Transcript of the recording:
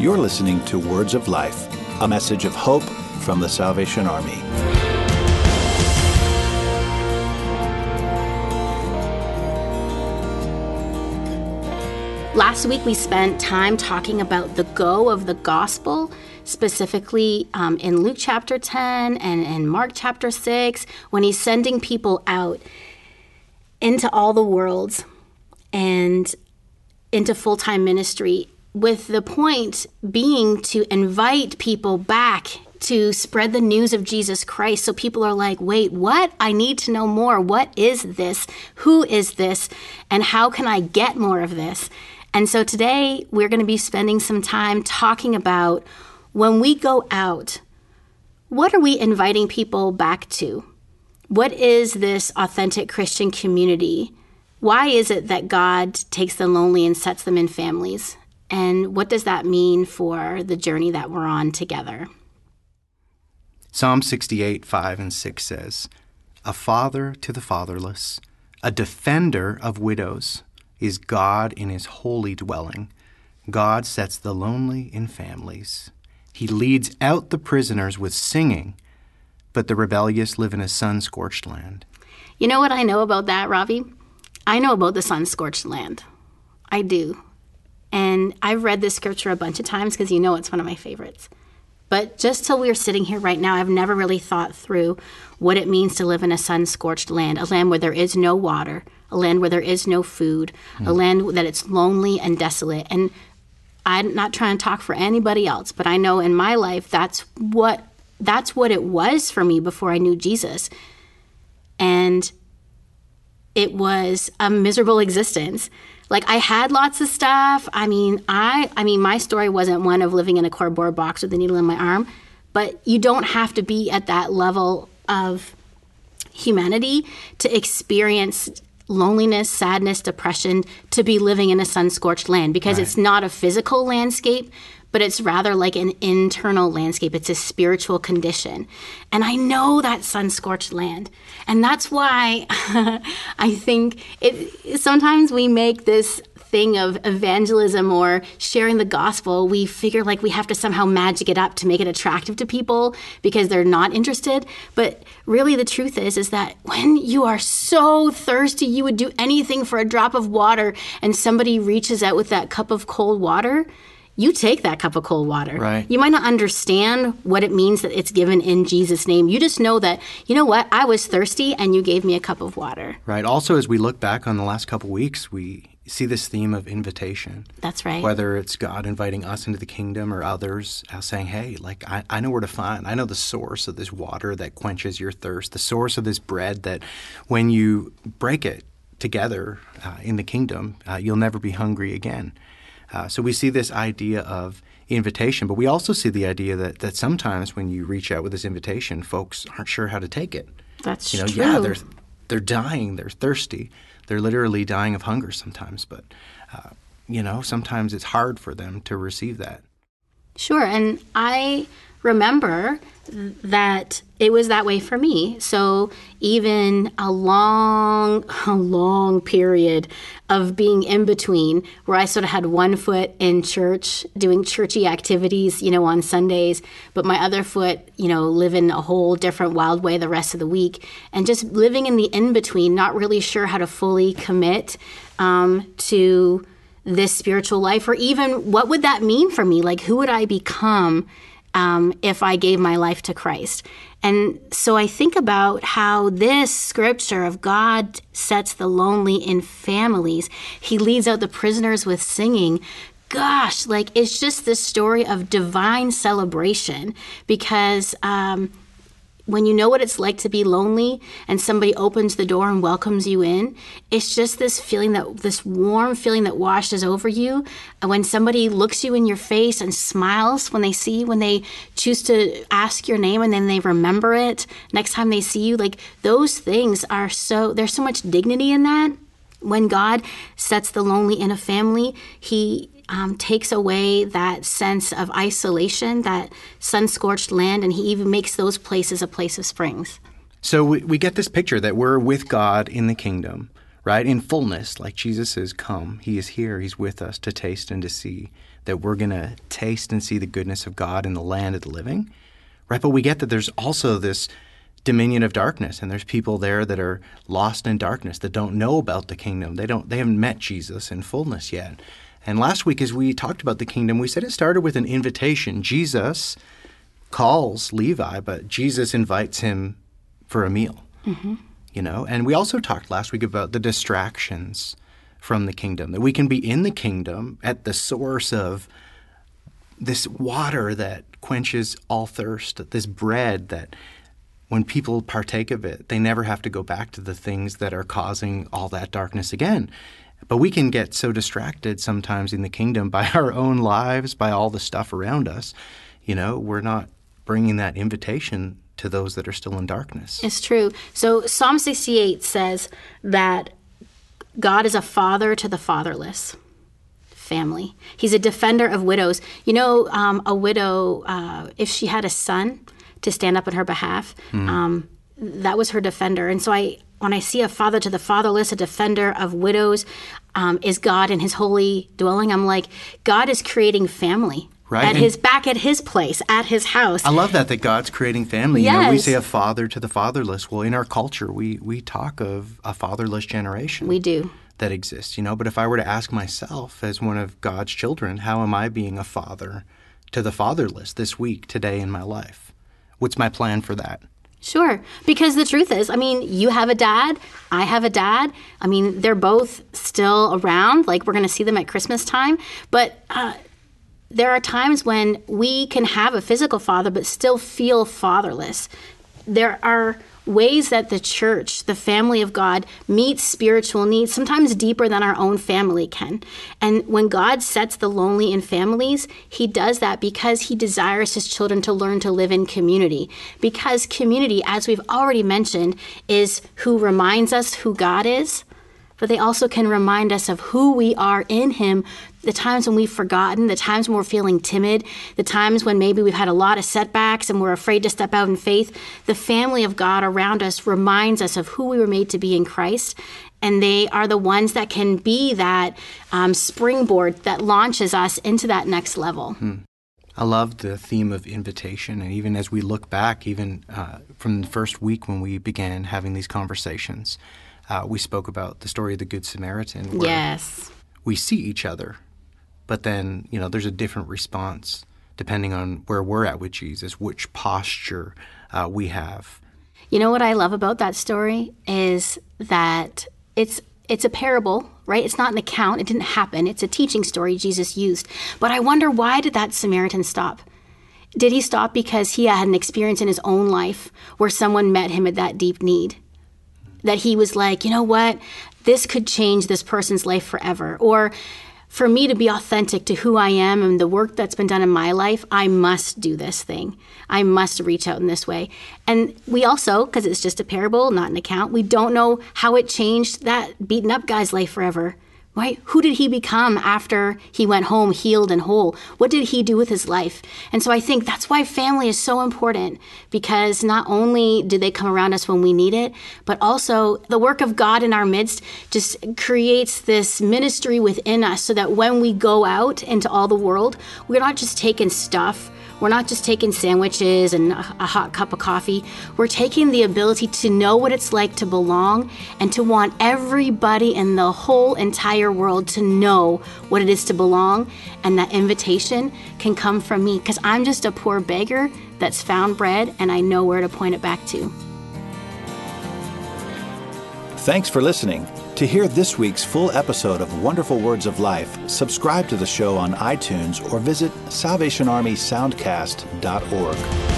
You're listening to Words of Life, a message of hope from the Salvation Army. Last week, we spent time talking about the go of the gospel, specifically um, in Luke chapter 10 and in Mark chapter 6, when he's sending people out into all the worlds and into full time ministry, with the point being to invite people back to spread the news of Jesus Christ. So people are like, wait, what? I need to know more. What is this? Who is this? And how can I get more of this? And so today we're going to be spending some time talking about when we go out, what are we inviting people back to? What is this authentic Christian community? Why is it that God takes the lonely and sets them in families? And what does that mean for the journey that we're on together? Psalm 68, 5 and 6 says, A father to the fatherless, a defender of widows is God in his holy dwelling. God sets the lonely in families. He leads out the prisoners with singing, but the rebellious live in a sun scorched land. You know what I know about that, Ravi? I know about the sun scorched land. I do. And I've read this scripture a bunch of times because you know it's one of my favorites. But just till we're sitting here right now, I've never really thought through what it means to live in a sun scorched land, a land where there is no water, a land where there is no food, mm. a land that it's lonely and desolate. And I'm not trying to talk for anybody else, but I know in my life that's what that's what it was for me before I knew Jesus. And it was a miserable existence. Like I had lots of stuff. I mean, I I mean my story wasn't one of living in a cardboard box with a needle in my arm, but you don't have to be at that level of humanity to experience loneliness, sadness, depression to be living in a sun scorched land because right. it's not a physical landscape, but it's rather like an internal landscape. It's a spiritual condition. And I know that sun scorched land. And that's why I think it sometimes we make this thing of evangelism or sharing the gospel, we figure like we have to somehow magic it up to make it attractive to people because they're not interested. But really the truth is is that when you are so thirsty you would do anything for a drop of water and somebody reaches out with that cup of cold water, you take that cup of cold water. Right. You might not understand what it means that it's given in Jesus' name. You just know that, you know what, I was thirsty and you gave me a cup of water. Right. Also, as we look back on the last couple weeks, we see this theme of invitation. That's right. Whether it's God inviting us into the kingdom or others uh, saying, hey, like, I, I know where to find. I know the source of this water that quenches your thirst, the source of this bread that when you break it together uh, in the kingdom, uh, you'll never be hungry again. Uh, so we see this idea of invitation, but we also see the idea that, that sometimes when you reach out with this invitation, folks aren't sure how to take it. That's you know, true. Yeah, they're they're dying, they're thirsty, they're literally dying of hunger sometimes. But uh, you know, sometimes it's hard for them to receive that. Sure, and I remember that it was that way for me. So even a long, a long period of being in between where I sort of had one foot in church doing churchy activities, you know, on Sundays, but my other foot, you know, living a whole different wild way the rest of the week and just living in the in between, not really sure how to fully commit um, to this spiritual life or even what would that mean for me? Like, who would I become? Um, if I gave my life to Christ. And so I think about how this scripture of God sets the lonely in families, He leads out the prisoners with singing. Gosh, like it's just this story of divine celebration because. Um, when you know what it's like to be lonely and somebody opens the door and welcomes you in, it's just this feeling that this warm feeling that washes over you. And when somebody looks you in your face and smiles when they see you, when they choose to ask your name and then they remember it next time they see you, like those things are so, there's so much dignity in that. When God sets the lonely in a family, He um, takes away that sense of isolation, that sun scorched land, and he even makes those places a place of springs. So we, we get this picture that we're with God in the kingdom, right? In fullness, like Jesus says, Come, He is here, He's with us to taste and to see, that we're going to taste and see the goodness of God in the land of the living, right? But we get that there's also this dominion of darkness and there's people there that are lost in darkness that don't know about the kingdom. They don't they haven't met jesus in fullness yet. And last week as we talked about the kingdom we said it started with an invitation. Jesus calls levi but jesus invites him for a meal mm-hmm. you know? And we also talked last week about the distractions from the kingdom that we can be in the kingdom at the source of this water that quenches all thirst this bread that when people partake of it, they never have to go back to the things that are causing all that darkness again. But we can get so distracted sometimes in the kingdom by our own lives, by all the stuff around us. You know, we're not bringing that invitation to those that are still in darkness. It's true. So Psalm 68 says that God is a father to the fatherless family. He's a defender of widows. You know, um, a widow, uh, if she had a son, to stand up on her behalf. Mm. Um, that was her defender. And so I, when I see a father to the fatherless, a defender of widows, um, is God in His holy dwelling. I'm like, God is creating family. Right. At and his back at his place, at his house. I love that that God's creating family. Yes. You know, we say a father to the fatherless. Well, in our culture, we we talk of a fatherless generation. We do that exists, you know. But if I were to ask myself, as one of God's children, how am I being a father to the fatherless this week, today in my life? What's my plan for that? Sure. Because the truth is, I mean, you have a dad, I have a dad. I mean, they're both still around. Like, we're going to see them at Christmas time. But uh, there are times when we can have a physical father, but still feel fatherless. There are ways that the church, the family of God, meets spiritual needs, sometimes deeper than our own family can. And when God sets the lonely in families, He does that because He desires His children to learn to live in community. Because community, as we've already mentioned, is who reminds us who God is but they also can remind us of who we are in Him. The times when we've forgotten, the times when we're feeling timid, the times when maybe we've had a lot of setbacks and we're afraid to step out in faith. The family of God around us reminds us of who we were made to be in Christ. And they are the ones that can be that um, springboard that launches us into that next level. Hmm. I love the theme of invitation. And even as we look back, even uh, from the first week when we began having these conversations, uh, we spoke about the story of the Good Samaritan. yes. We see each other, but then, you know, there's a different response depending on where we're at with Jesus, which posture uh, we have. You know what I love about that story is that it's it's a parable, right? It's not an account. It didn't happen. It's a teaching story Jesus used. But I wonder why did that Samaritan stop? Did he stop because he had an experience in his own life where someone met him at that deep need? that he was like, you know what, this could change this person's life forever. Or for me to be authentic to who I am and the work that's been done in my life, I must do this thing. I must reach out in this way. And we also, because it's just a parable, not an account, we don't know how it changed that beaten up guy's life forever right? Who did he become after he went home healed and whole? What did he do with his life? And so I think that's why family is so important because not only do they come around us when we need it, but also the work of God in our midst just creates this ministry within us so that when we go out into all the world, we're not just taking stuff we're not just taking sandwiches and a hot cup of coffee. We're taking the ability to know what it's like to belong and to want everybody in the whole entire world to know what it is to belong. And that invitation can come from me because I'm just a poor beggar that's found bread and I know where to point it back to. Thanks for listening. To hear this week's full episode of Wonderful Words of Life, subscribe to the show on iTunes or visit SalvationArmySoundcast.org.